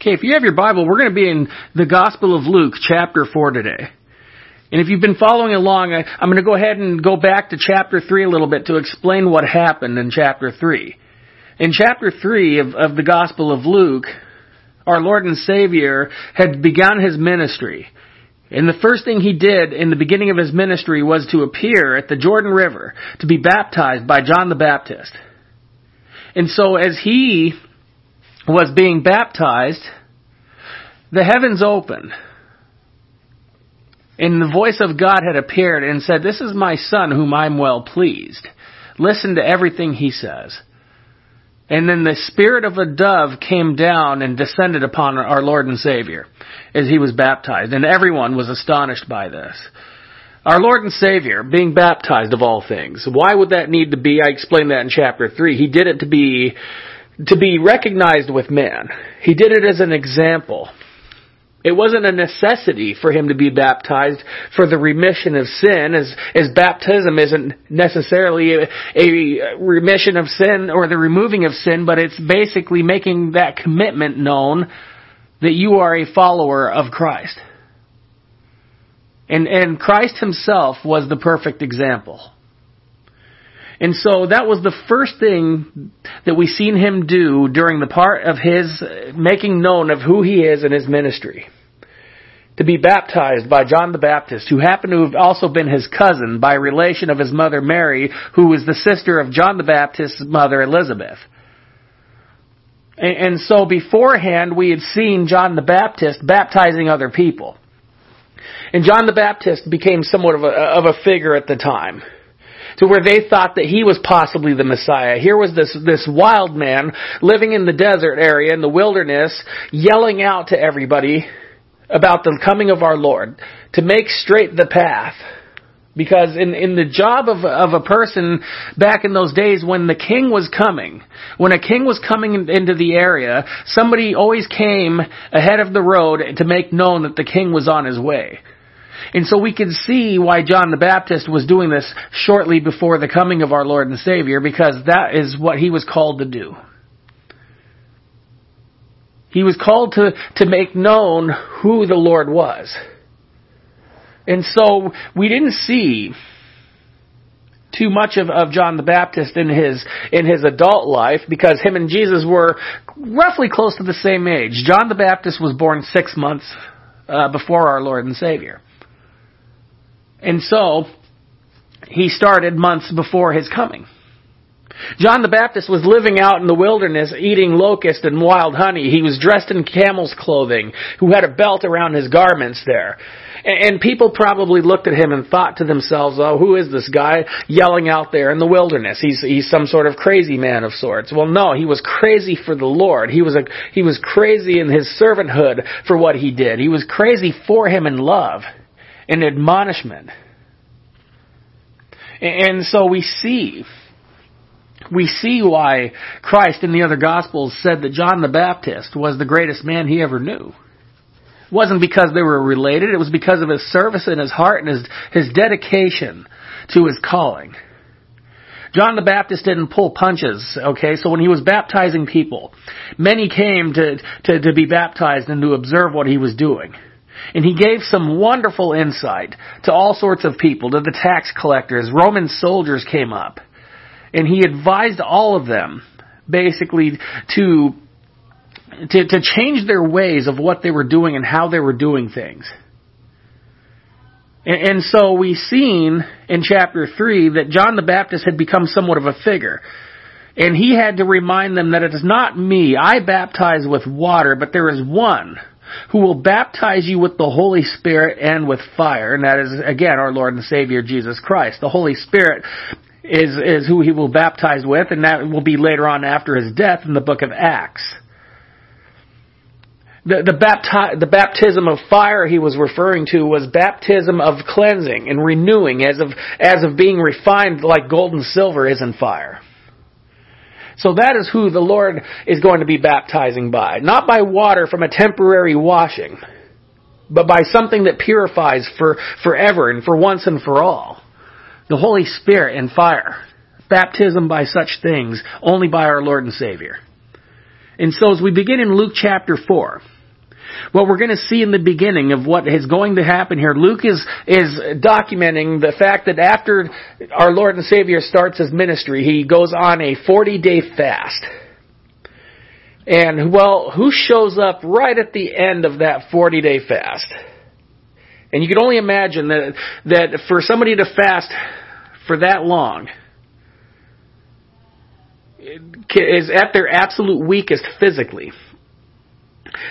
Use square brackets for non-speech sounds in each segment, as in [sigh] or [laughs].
Okay, if you have your Bible, we're going to be in the Gospel of Luke, chapter 4 today. And if you've been following along, I, am going to go ahead and go back to chapter 3 a little bit to explain what happened in chapter 3. In chapter 3 of, of the Gospel of Luke, our Lord and Savior had begun his ministry. And the first thing he did in the beginning of his ministry was to appear at the Jordan River to be baptized by John the Baptist. And so as he was being baptized, the heavens opened. And the voice of God had appeared and said, This is my son whom I'm well pleased. Listen to everything he says. And then the spirit of a dove came down and descended upon our Lord and Savior as he was baptized. And everyone was astonished by this. Our Lord and Savior being baptized of all things. Why would that need to be? I explained that in chapter 3. He did it to be to be recognized with man. He did it as an example. It wasn't a necessity for him to be baptized for the remission of sin, as, as baptism isn't necessarily a, a remission of sin or the removing of sin, but it's basically making that commitment known that you are a follower of Christ. And, and Christ himself was the perfect example. And so that was the first thing that we seen him do during the part of his uh, making known of who he is in his ministry. To be baptized by John the Baptist, who happened to have also been his cousin by relation of his mother Mary, who was the sister of John the Baptist's mother Elizabeth. And, so beforehand we had seen John the Baptist baptizing other people. And John the Baptist became somewhat of a, of a figure at the time to where they thought that he was possibly the Messiah. Here was this, this wild man living in the desert area, in the wilderness, yelling out to everybody about the coming of our Lord, to make straight the path. Because in, in the job of, of a person back in those days when the king was coming, when a king was coming into the area, somebody always came ahead of the road to make known that the king was on his way. And so we can see why John the Baptist was doing this shortly before the coming of our Lord and Savior, because that is what he was called to do. He was called to, to make known who the Lord was. And so we didn't see too much of, of John the Baptist in his in his adult life because him and Jesus were roughly close to the same age. John the Baptist was born six months uh, before our Lord and Savior. And so, he started months before his coming. John the Baptist was living out in the wilderness eating locust and wild honey. He was dressed in camel's clothing, who had a belt around his garments there. And people probably looked at him and thought to themselves, oh, who is this guy yelling out there in the wilderness? He's, he's some sort of crazy man of sorts. Well, no, he was crazy for the Lord. He was a, he was crazy in his servanthood for what he did. He was crazy for him in love an admonishment. And so we see, we see why Christ in the other Gospels said that John the Baptist was the greatest man he ever knew. It wasn't because they were related, it was because of his service and his heart and his, his dedication to his calling. John the Baptist didn't pull punches, okay? So when he was baptizing people, many came to, to, to be baptized and to observe what he was doing. And he gave some wonderful insight to all sorts of people, to the tax collectors. Roman soldiers came up. And he advised all of them, basically, to, to, to change their ways of what they were doing and how they were doing things. And, and so we've seen in chapter 3 that John the Baptist had become somewhat of a figure. And he had to remind them that it is not me. I baptize with water, but there is one who will baptize you with the Holy Spirit and with fire. And that is, again, our Lord and Savior Jesus Christ. The Holy Spirit is, is who he will baptize with, and that will be later on after his death in the book of Acts. The, the, bapti- the baptism of fire he was referring to was baptism of cleansing and renewing as of, as of being refined like gold and silver is in fire. So that is who the Lord is going to be baptizing by. Not by water from a temporary washing, but by something that purifies for forever and for once and for all. The Holy Spirit and fire. Baptism by such things only by our Lord and Savior. And so as we begin in Luke chapter 4, what we're going to see in the beginning of what is going to happen here, Luke is, is documenting the fact that after our Lord and Savior starts his ministry, he goes on a 40 day fast. And well, who shows up right at the end of that 40 day fast? And you can only imagine that, that for somebody to fast for that long is at their absolute weakest physically.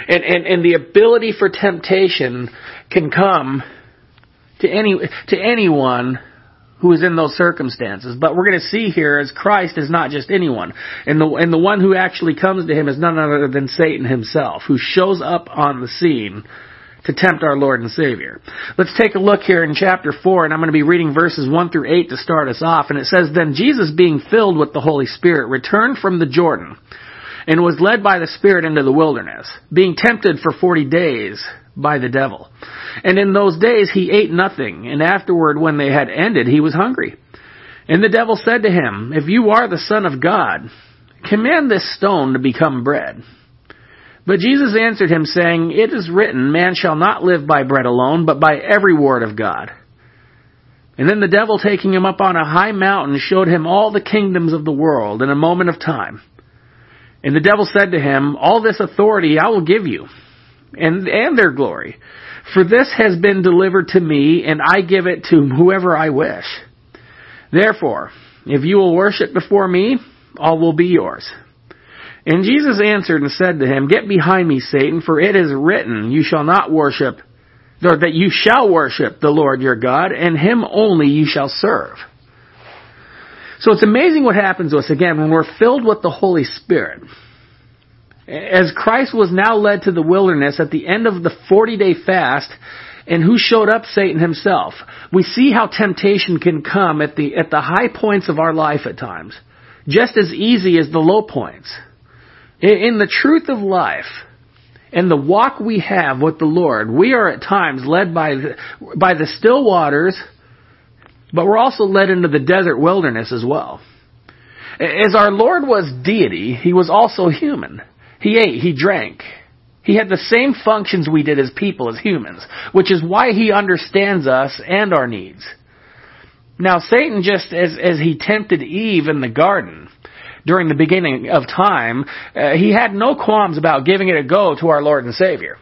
And, and, and the ability for temptation can come to any, to anyone who is in those circumstances. But we're going to see here as Christ is not just anyone. And the, and the one who actually comes to him is none other than Satan himself, who shows up on the scene to tempt our Lord and Savior. Let's take a look here in chapter 4, and I'm going to be reading verses 1 through 8 to start us off. And it says, Then Jesus, being filled with the Holy Spirit, returned from the Jordan, and was led by the Spirit into the wilderness, being tempted for forty days by the devil. And in those days he ate nothing, and afterward, when they had ended, he was hungry. And the devil said to him, If you are the Son of God, command this stone to become bread. But Jesus answered him, saying, It is written, Man shall not live by bread alone, but by every word of God. And then the devil, taking him up on a high mountain, showed him all the kingdoms of the world in a moment of time. And the devil said to him, All this authority I will give you, and, and their glory. For this has been delivered to me, and I give it to whoever I wish. Therefore, if you will worship before me, all will be yours. And Jesus answered and said to him, Get behind me, Satan, for it is written, You shall not worship, or that you shall worship the Lord your God, and him only you shall serve. So it's amazing what happens to us again when we're filled with the Holy Spirit. As Christ was now led to the wilderness at the end of the 40 day fast, and who showed up? Satan himself. We see how temptation can come at the, at the high points of our life at times. Just as easy as the low points. In the truth of life and the walk we have with the Lord, we are at times led by the, by the still waters, but we're also led into the desert wilderness as well. As our Lord was deity, he was also human. He ate, he drank. He had the same functions we did as people, as humans, which is why he understands us and our needs. Now, Satan, just as, as he tempted Eve in the garden, during the beginning of time, uh, he had no qualms about giving it a go to our Lord and Savior.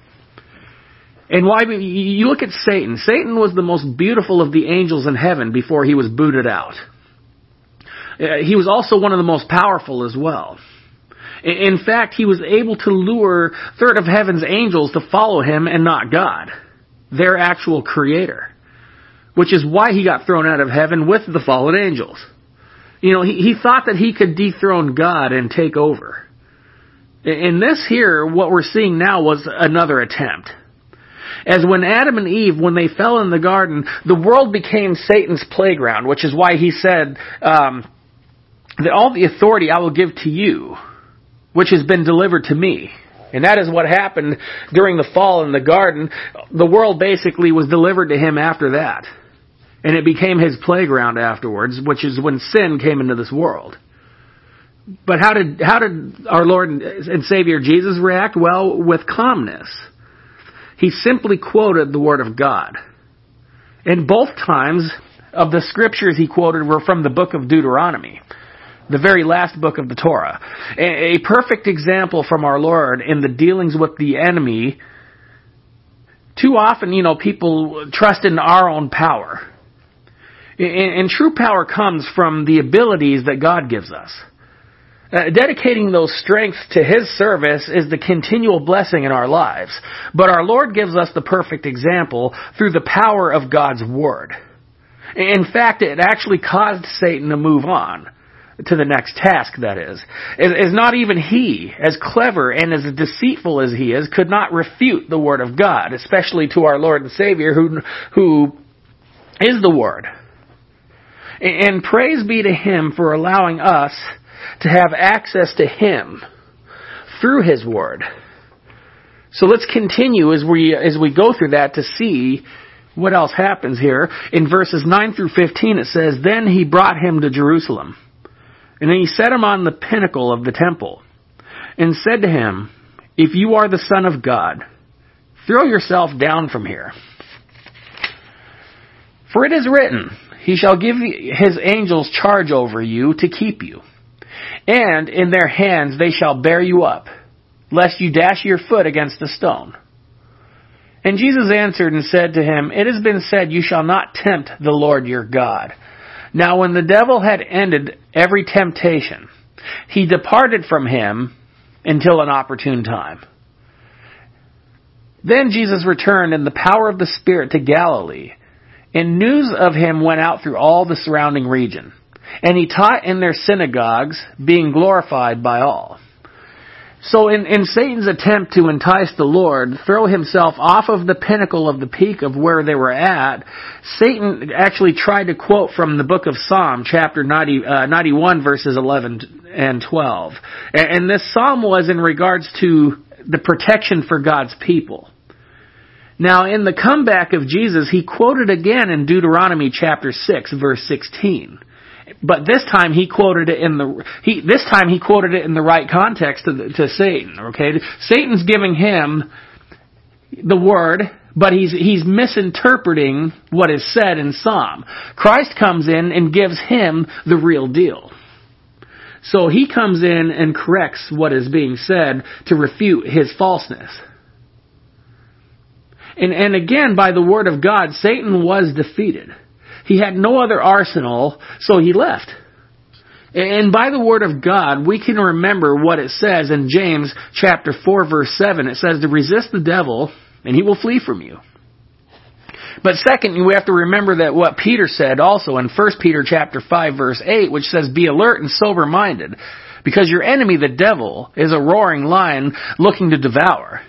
And why, you look at Satan. Satan was the most beautiful of the angels in heaven before he was booted out. Uh, he was also one of the most powerful as well. In fact, he was able to lure third of heaven's angels to follow him and not God, their actual creator. Which is why he got thrown out of heaven with the fallen angels. You know, he, he thought that he could dethrone God and take over. In this here, what we're seeing now was another attempt. As when Adam and Eve, when they fell in the garden, the world became Satan's playground, which is why he said um, that all the authority I will give to you, which has been delivered to me. And that is what happened during the fall in the garden. The world basically was delivered to him after that. And it became his playground afterwards, which is when sin came into this world. But how did, how did our Lord and Savior Jesus react? Well, with calmness. He simply quoted the Word of God. And both times of the scriptures he quoted were from the book of Deuteronomy, the very last book of the Torah. A perfect example from our Lord in the dealings with the enemy. Too often, you know, people trust in our own power. And, true power comes from the abilities that God gives us. Uh, dedicating those strengths to His service is the continual blessing in our lives. But our Lord gives us the perfect example through the power of God's Word. In fact, it actually caused Satan to move on to the next task, that is. Is not even he, as clever and as deceitful as he is, could not refute the Word of God, especially to our Lord and Savior who, who is the Word. And praise be to Him for allowing us to have access to Him through His Word. So let's continue as we, as we go through that to see what else happens here. In verses 9 through 15 it says, Then he brought him to Jerusalem. And he set him on the pinnacle of the temple. and said to him, If you are the Son of God, throw yourself down from here. For it is written, He shall give His angels charge over you to keep you. And in their hands they shall bear you up, lest you dash your foot against a stone. And Jesus answered and said to him, It has been said, You shall not tempt the Lord your God. Now when the devil had ended every temptation, he departed from him until an opportune time. Then Jesus returned in the power of the Spirit to Galilee, and news of him went out through all the surrounding region. And he taught in their synagogues, being glorified by all. So in, in Satan's attempt to entice the Lord, throw himself off of the pinnacle of the peak of where they were at, Satan actually tried to quote from the book of Psalm, chapter 90, uh, 91, verses 11 and 12. And, and this psalm was in regards to the protection for God's people. Now, in the comeback of Jesus, he quoted again in Deuteronomy chapter 6, verse 16. But this time he quoted it in the he this time he quoted it in the right context to, to Satan. Okay, Satan's giving him the word, but he's he's misinterpreting what is said in Psalm. Christ comes in and gives him the real deal. So he comes in and corrects what is being said to refute his falseness. And, and again, by the word of God, Satan was defeated. He had no other arsenal, so he left. And by the word of God, we can remember what it says in James chapter 4 verse 7. It says to resist the devil and he will flee from you. But second, we have to remember that what Peter said also in 1 Peter chapter 5 verse 8, which says, be alert and sober minded, because your enemy, the devil, is a roaring lion looking to devour.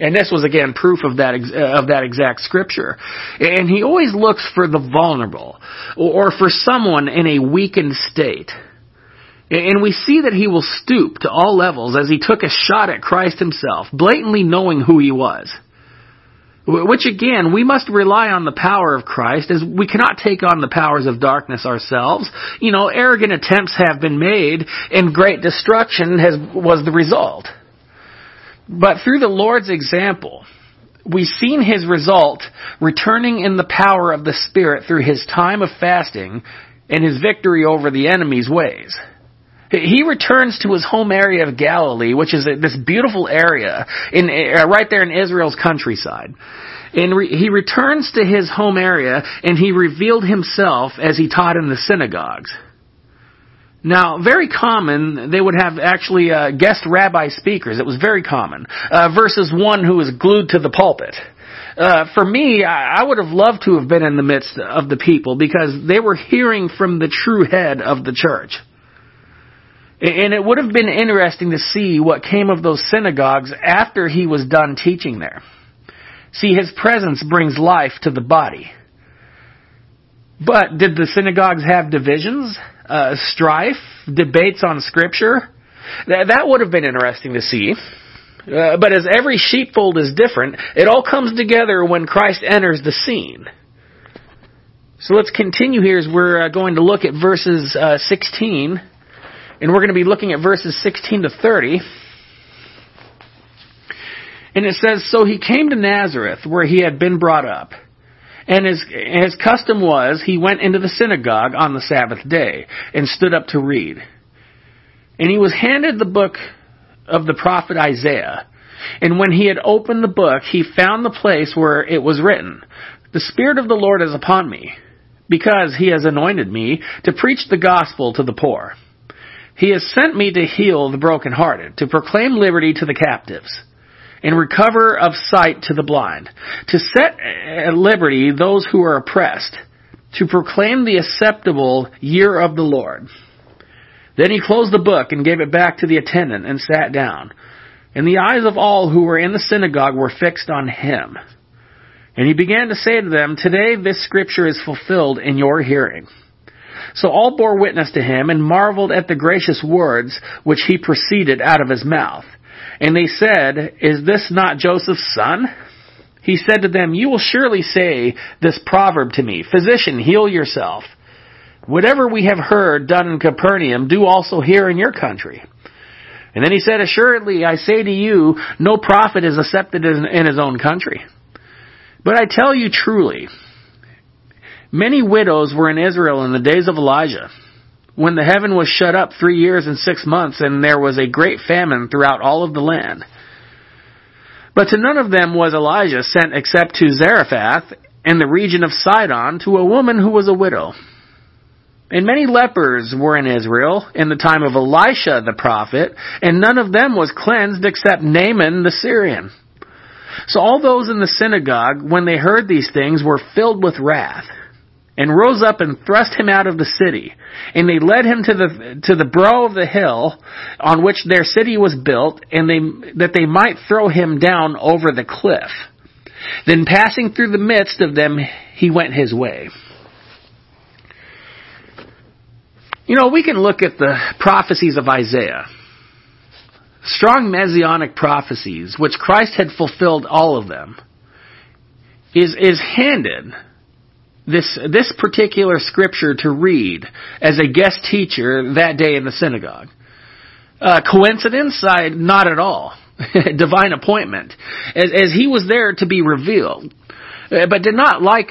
And this was again proof of that uh, of that exact scripture. And he always looks for the vulnerable or for someone in a weakened state. And we see that he will stoop to all levels as he took a shot at Christ himself, blatantly knowing who he was. Which again, we must rely on the power of Christ as we cannot take on the powers of darkness ourselves. You know, arrogant attempts have been made and great destruction has, was the result. But through the Lord's example, we've seen his result returning in the power of the Spirit through his time of fasting and his victory over the enemy's ways. He returns to his home area of Galilee, which is this beautiful area in uh, right there in Israel's countryside. And re- he returns to his home area and he revealed himself as he taught in the synagogues. Now, very common, they would have actually uh, guest rabbi speakers. It was very common. Uh, versus one who was glued to the pulpit. Uh, for me, I, I would have loved to have been in the midst of the people because they were hearing from the true head of the church. And it would have been interesting to see what came of those synagogues after he was done teaching there. See, his presence brings life to the body. But did the synagogues have divisions? uh, strife, debates on scripture. That, that would have been interesting to see. Uh, but as every sheepfold is different, it all comes together when Christ enters the scene. So let's continue here as we're uh, going to look at verses uh, 16, and we're going to be looking at verses 16 to 30. And it says, So he came to Nazareth, where he had been brought up. And his, his custom was, he went into the synagogue on the Sabbath day and stood up to read. And he was handed the book of the prophet Isaiah. And when he had opened the book, he found the place where it was written, The Spirit of the Lord is upon me, because he has anointed me to preach the gospel to the poor. He has sent me to heal the brokenhearted, to proclaim liberty to the captives and recover of sight to the blind, to set at liberty those who are oppressed, to proclaim the acceptable year of the Lord. Then he closed the book and gave it back to the attendant and sat down. And the eyes of all who were in the synagogue were fixed on him. And he began to say to them, Today this scripture is fulfilled in your hearing. So all bore witness to him and marveled at the gracious words which he proceeded out of his mouth. And they said, Is this not Joseph's son? He said to them, You will surely say this proverb to me, Physician, heal yourself. Whatever we have heard done in Capernaum, do also here in your country. And then he said, Assuredly, I say to you, no prophet is accepted in his own country. But I tell you truly, many widows were in Israel in the days of Elijah, when the heaven was shut up three years and six months, and there was a great famine throughout all of the land. But to none of them was Elijah sent except to Zarephath in the region of Sidon to a woman who was a widow. And many lepers were in Israel in the time of Elisha the prophet, and none of them was cleansed except Naaman the Syrian. So all those in the synagogue, when they heard these things, were filled with wrath, and rose up and thrust him out of the city. And they led him to the to the brow of the hill on which their city was built, and they that they might throw him down over the cliff. Then passing through the midst of them, he went his way. You know, we can look at the prophecies of Isaiah. Strong messianic prophecies, which Christ had fulfilled all of them, is, is handed this, this particular scripture to read as a guest teacher that day in the synagogue. Uh, coincidence? I, not at all. [laughs] Divine appointment. As, as he was there to be revealed. Uh, but did not like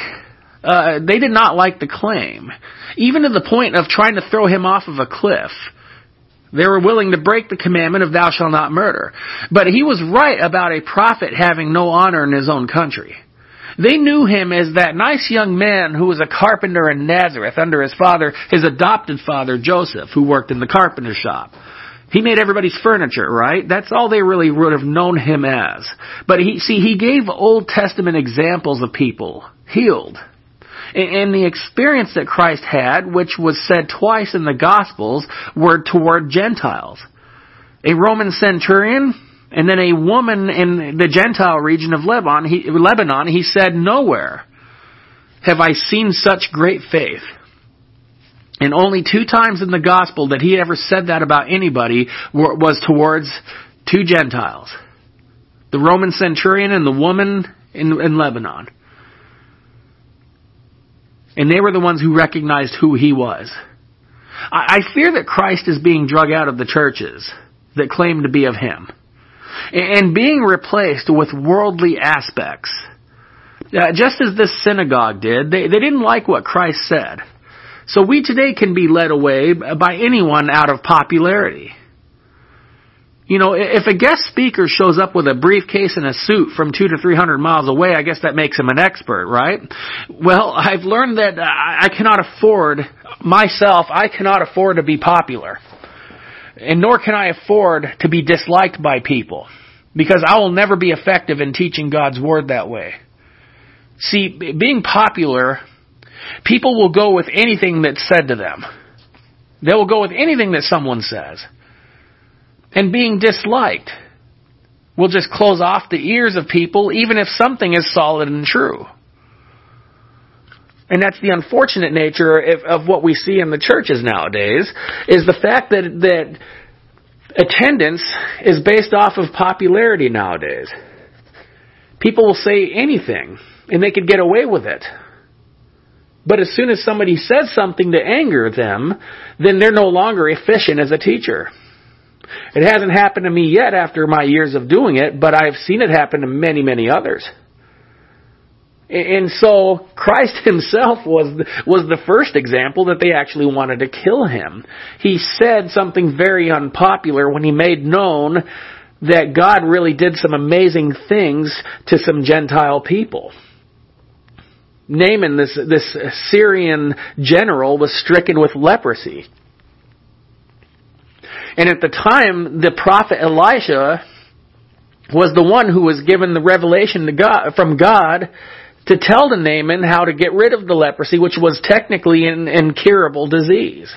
uh, they did not like the claim, even to the point of trying to throw him off of a cliff. They were willing to break the commandment of thou shalt not murder. But he was right about a prophet having no honor in his own country. They knew him as that nice young man who was a carpenter in Nazareth under his father, his adopted father, Joseph, who worked in the carpenter shop. He made everybody's furniture, right? That's all they really would have known him as. But he, see, he gave Old Testament examples of people healed, and the experience that Christ had, which was said twice in the Gospels, were toward Gentiles. A Roman centurion, and then a woman in the Gentile region of Lebanon, he, Lebanon, he said, Nowhere have I seen such great faith. And only two times in the Gospel that he ever said that about anybody was towards two Gentiles. The Roman centurion and the woman in, in Lebanon. And they were the ones who recognized who he was. I fear that Christ is being drug out of the churches that claim to be of him and being replaced with worldly aspects. Uh, just as this synagogue did, they, they didn't like what Christ said. So we today can be led away by anyone out of popularity. You know, if a guest speaker shows up with a briefcase and a suit from two to three hundred miles away, I guess that makes him an expert, right? Well, I've learned that I cannot afford, myself, I cannot afford to be popular. And nor can I afford to be disliked by people. Because I will never be effective in teaching God's Word that way. See, being popular, people will go with anything that's said to them. They will go with anything that someone says and being disliked will just close off the ears of people even if something is solid and true. And that's the unfortunate nature of, of what we see in the churches nowadays is the fact that that attendance is based off of popularity nowadays. People will say anything and they could get away with it. But as soon as somebody says something to anger them, then they're no longer efficient as a teacher. It hasn't happened to me yet after my years of doing it, but I've seen it happen to many, many others. And so Christ [laughs] himself was was the first example that they actually wanted to kill him. He said something very unpopular when he made known that God really did some amazing things to some Gentile people. Naaman, this, this Syrian general, was stricken with leprosy. And at the time, the prophet Elisha was the one who was given the revelation God, from God to tell to Naaman how to get rid of the leprosy, which was technically an incurable disease.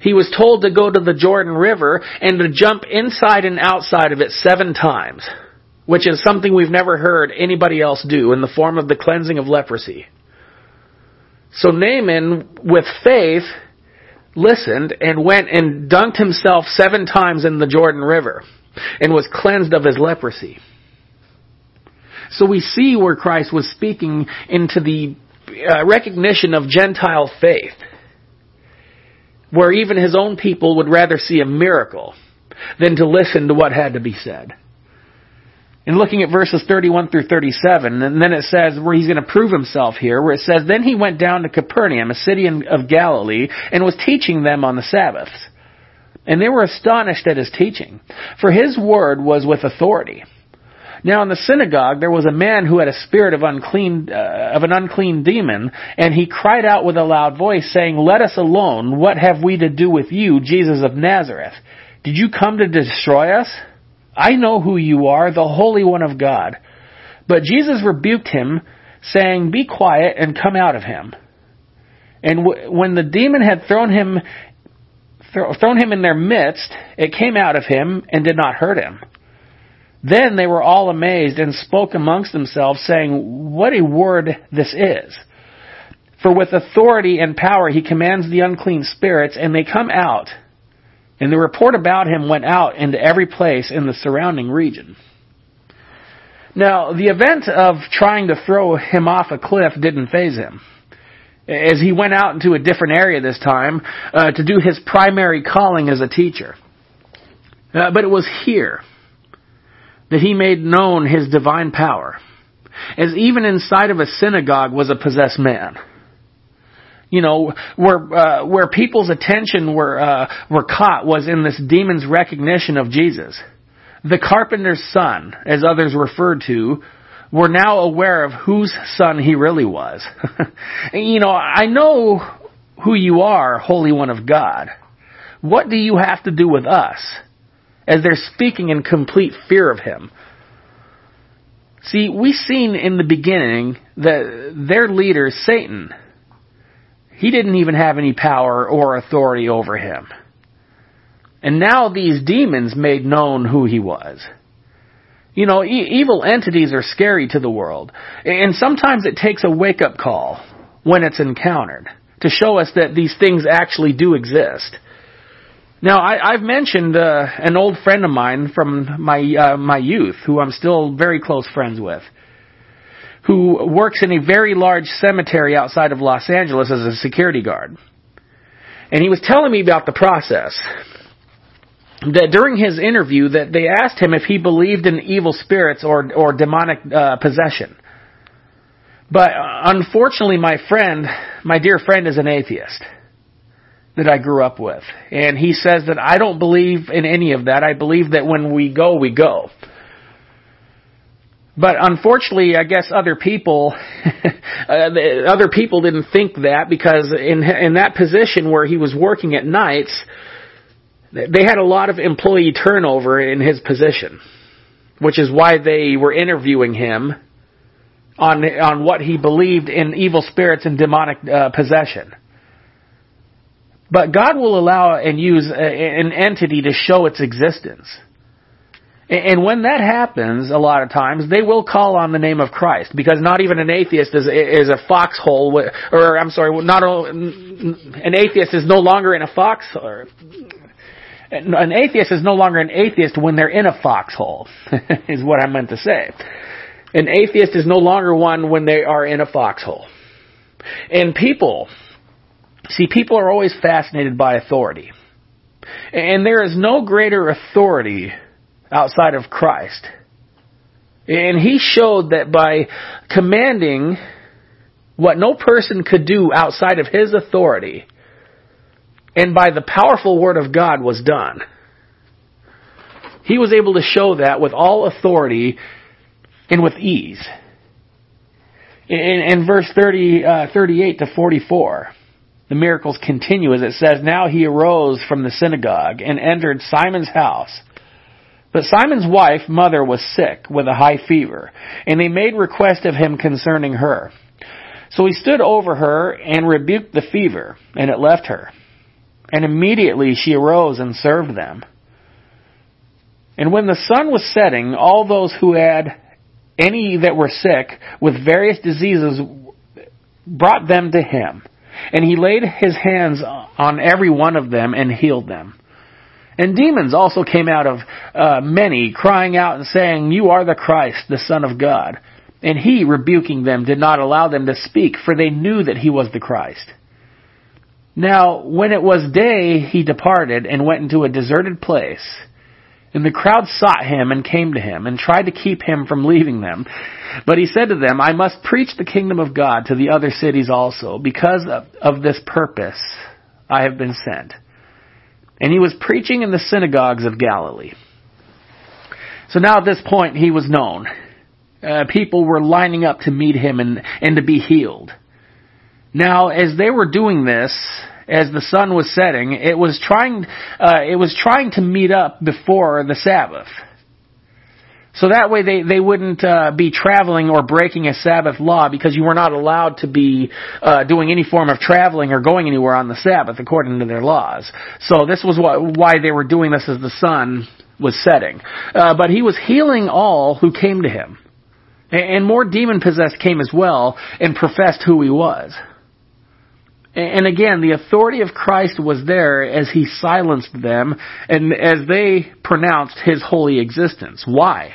He was told to go to the Jordan River and to jump inside and outside of it seven times, which is something we've never heard anybody else do in the form of the cleansing of leprosy. So Naaman, with faith, listened and went and dunked himself seven times in the Jordan River and was cleansed of his leprosy. So we see where Christ was speaking into the uh, recognition of Gentile faith, where even his own people would rather see a miracle than to listen to what had to be said. And looking at verses 31 through 37, and then it says where he's going to prove himself here, where it says, Then he went down to Capernaum, a city of Galilee, and was teaching them on the Sabbaths. And they were astonished at his teaching, for his word was with authority. Now in the synagogue there was a man who had a spirit of unclean uh, of an unclean demon, and he cried out with a loud voice, saying, "Let us alone! What have we to do with you, Jesus of Nazareth? Did you come to destroy us?" I know who you are, the Holy One of God. But Jesus rebuked him, saying, Be quiet and come out of him. And w- when the demon had thrown him, th- thrown him in their midst, it came out of him and did not hurt him. Then they were all amazed and spoke amongst themselves, saying, What a word this is! For with authority and power he commands the unclean spirits, and they come out and the report about him went out into every place in the surrounding region. Now, the event of trying to throw him off a cliff didn't faze him. As he went out into a different area this time uh, to do his primary calling as a teacher. Uh, but it was here that he made known his divine power, as even inside of a synagogue was a possessed man you know, where uh, where people's attention were uh, were caught was in this demon's recognition of Jesus. The carpenter's son, as others referred to, were now aware of whose son he really was. [laughs] you know, I know who you are, Holy One of God. What do you have to do with us? As they're speaking in complete fear of him. See, we seen in the beginning that their leader, Satan, he didn't even have any power or authority over him. And now these demons made known who he was. You know, e- evil entities are scary to the world. And sometimes it takes a wake up call when it's encountered to show us that these things actually do exist. Now, I, have mentioned uh, an old friend of mine from my uh, my youth, who I'm still very close friends with who works in a very large cemetery outside of Los Angeles as a security guard. And he was telling me about the process. That during his interview, that they asked him if he believed in evil spirits or or demonic uh, possession. But unfortunately, my friend, my dear friend, is an atheist that I grew up with, and he says that I don't believe in any of that. I believe that when we go, we go. But unfortunately, I guess other people, [laughs] uh, other people didn't think that because in in that position where he was working at nights, they had a lot of employee turnover in his position, which is why they were interviewing him on on what he believed in evil spirits and demonic uh, possession. But God will allow and use a, an entity to show its existence. And when that happens, a lot of times, they will call on the name of Christ because not even an atheist is, is a foxhole, or I'm sorry, not a, an atheist is no longer in a foxhole. An atheist is no longer an atheist when they're in a foxhole, [laughs] is what I meant to say. An atheist is no longer one when they are in a foxhole. And people, see, people are always fascinated by authority. And there is no greater authority outside of Christ. And he showed that by commanding what no person could do outside of his authority, and by the powerful word of God was done. He was able to show that with all authority and with ease. In, in verse 30, uh, 38 to 44, the miracles continue as it says, Now he arose from the synagogue and entered Simon's house. But Simon's wife, mother, was sick with a high fever, and they made request of him concerning her. So he stood over her and rebuked the fever, and it left her. And immediately she arose and served them. And when the sun was setting, all those who had any that were sick with various diseases brought them to him. And he laid his hands on every one of them and healed them. And demons also came out of uh, many, crying out and saying, You are the Christ, the Son of God. And he, rebuking them, did not allow them to speak, for they knew that he was the Christ. Now, when it was day, he departed and went into a deserted place, And the crowd sought him and came to him and tried to keep him from leaving them. But he said to them, I must preach the kingdom of God to the other cities also. Because of, this purpose I have been sent. And he was preaching in the synagogues of Galilee. So now at this point he was known. Uh, people were lining up to meet him and, and to be healed. Now, as they were doing this, as the sun was setting, it was trying, uh, it was trying to meet up before the Sabbath. So that way they, they wouldn't uh, be traveling or breaking a Sabbath law because you were not allowed to be uh, doing any form of traveling or going anywhere on the Sabbath according to their laws. So this was what, why they were doing this as the sun was setting. Uh, but he was healing all who came to him. And more demon possessed came as well and professed who he was. And again, the authority of Christ was there as he silenced them and as they pronounced his holy existence. Why?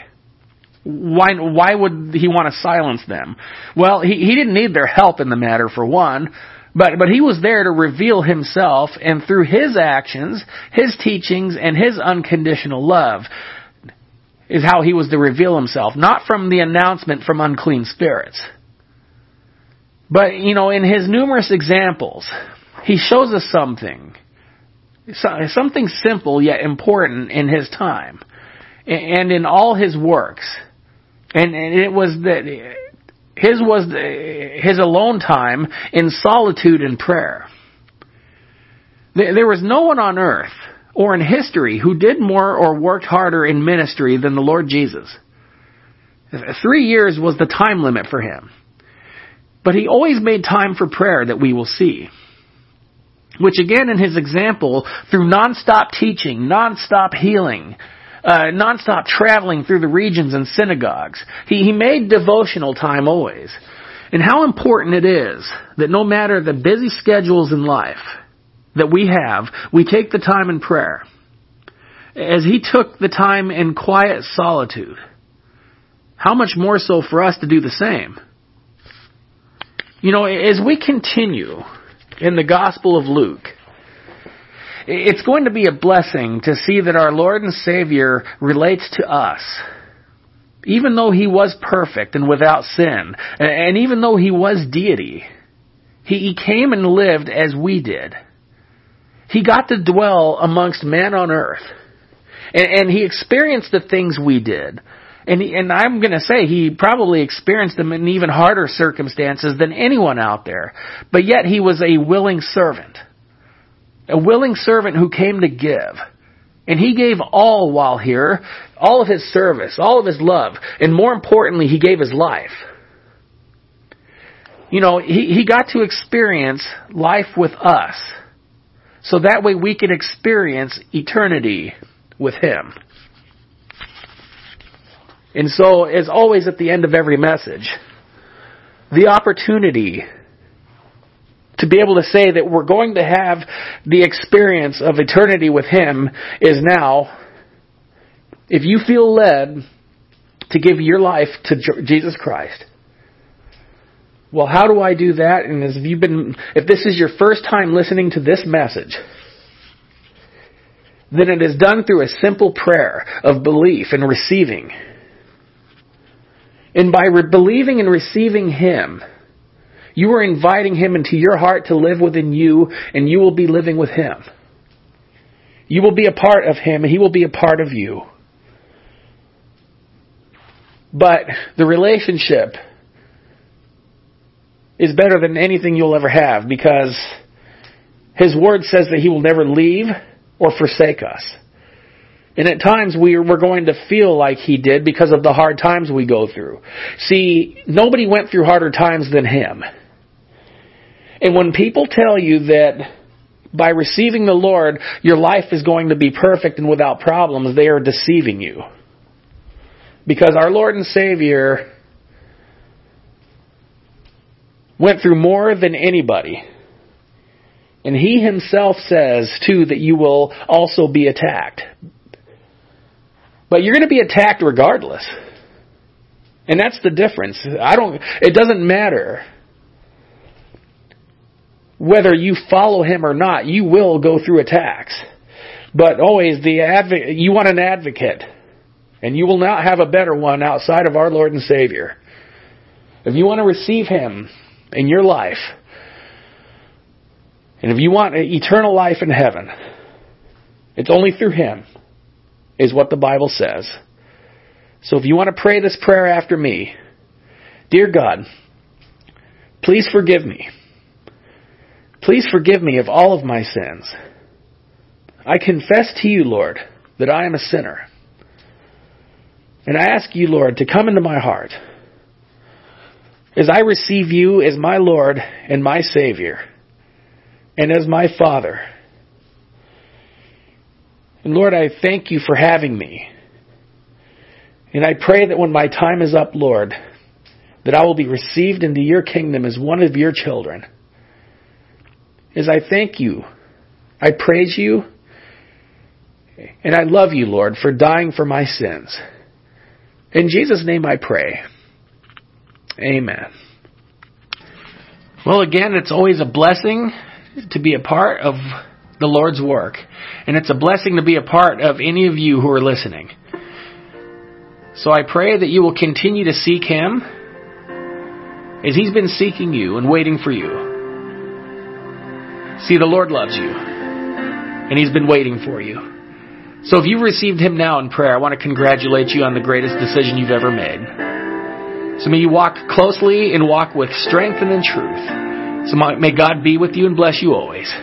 Why, why would he want to silence them? Well, he, he didn't need their help in the matter for one, but, but he was there to reveal himself and through his actions, his teachings, and his unconditional love is how he was to reveal himself, not from the announcement from unclean spirits. But, you know, in his numerous examples, he shows us something. Something simple yet important in his time. And in all his works. And it was that his was his alone time in solitude and prayer. There was no one on earth or in history who did more or worked harder in ministry than the Lord Jesus. Three years was the time limit for him. But he always made time for prayer that we will see. Which again in his example, through nonstop teaching, nonstop healing, uh, nonstop traveling through the regions and synagogues, he, he made devotional time always. And how important it is that no matter the busy schedules in life that we have, we take the time in prayer. As he took the time in quiet solitude, how much more so for us to do the same? You know, as we continue in the Gospel of Luke, it's going to be a blessing to see that our Lord and Savior relates to us. Even though He was perfect and without sin, and even though He was deity, He came and lived as we did. He got to dwell amongst men on earth. And, He experienced the things we did. And, and I'm going to say he probably experienced them in even harder circumstances than anyone out there. But yet he was a willing servant. A willing servant who came to give. And he gave all while here, all of his service, all of his love, and more importantly, he gave his life. You know, he, he got to experience life with us. So that way we can experience eternity with him. And so, as always at the end of every message, the opportunity to be able to say that we're going to have the experience of eternity with Him is now. If you feel led to give your life to Jesus Christ, well, how do I do that? And if you've been, if this is your first time listening to this message, then it is done through a simple prayer of belief and receiving. And by re- believing and receiving Him, you are inviting Him into your heart to live within you, and you will be living with Him. You will be a part of Him, and He will be a part of you. But the relationship is better than anything you'll ever have because His Word says that He will never leave or forsake us. And at times we, we're going to feel like he did because of the hard times we go through. See, nobody went through harder times than him. And when people tell you that by receiving the Lord, your life is going to be perfect and without problems, they are deceiving you. Because our Lord and Savior went through more than anybody. And He Himself says, too, that you will also be attacked. But you're going to be attacked regardless. And that's the difference. I don't, it doesn't matter whether you follow him or not, you will go through attacks. But always the advocate, you want an advocate. And you will not have a better one outside of our Lord and Savior. If you want to receive Him in your life, and if you want eternal life in heaven, it's only through Him, is what the Bible says. So if you want to pray this prayer after me, Dear God, please forgive me. Please forgive me of all of my sins. I confess to you, Lord, that I am a sinner. And I ask you, Lord, to come into my heart. As I receive you as my Lord and my Savior, and as my Father. And Lord, I thank you for having me. And I pray that when my time is up, Lord, that I will be received into your kingdom as one of your children. As I thank you, I praise you, and I love you, Lord, for dying for my sins. In Jesus' name I pray. Amen. Well, again, it's always a blessing to be a part of the Lord's work. And it's a blessing to be a part of any of you who are listening. So I pray that you will continue to seek Him as He's been seeking you and waiting for you. See, the Lord loves you, and He's been waiting for you. So if you've received Him now in prayer, I want to congratulate you on the greatest decision you've ever made. So may you walk closely and walk with strength and in truth. So may God be with you and bless you always.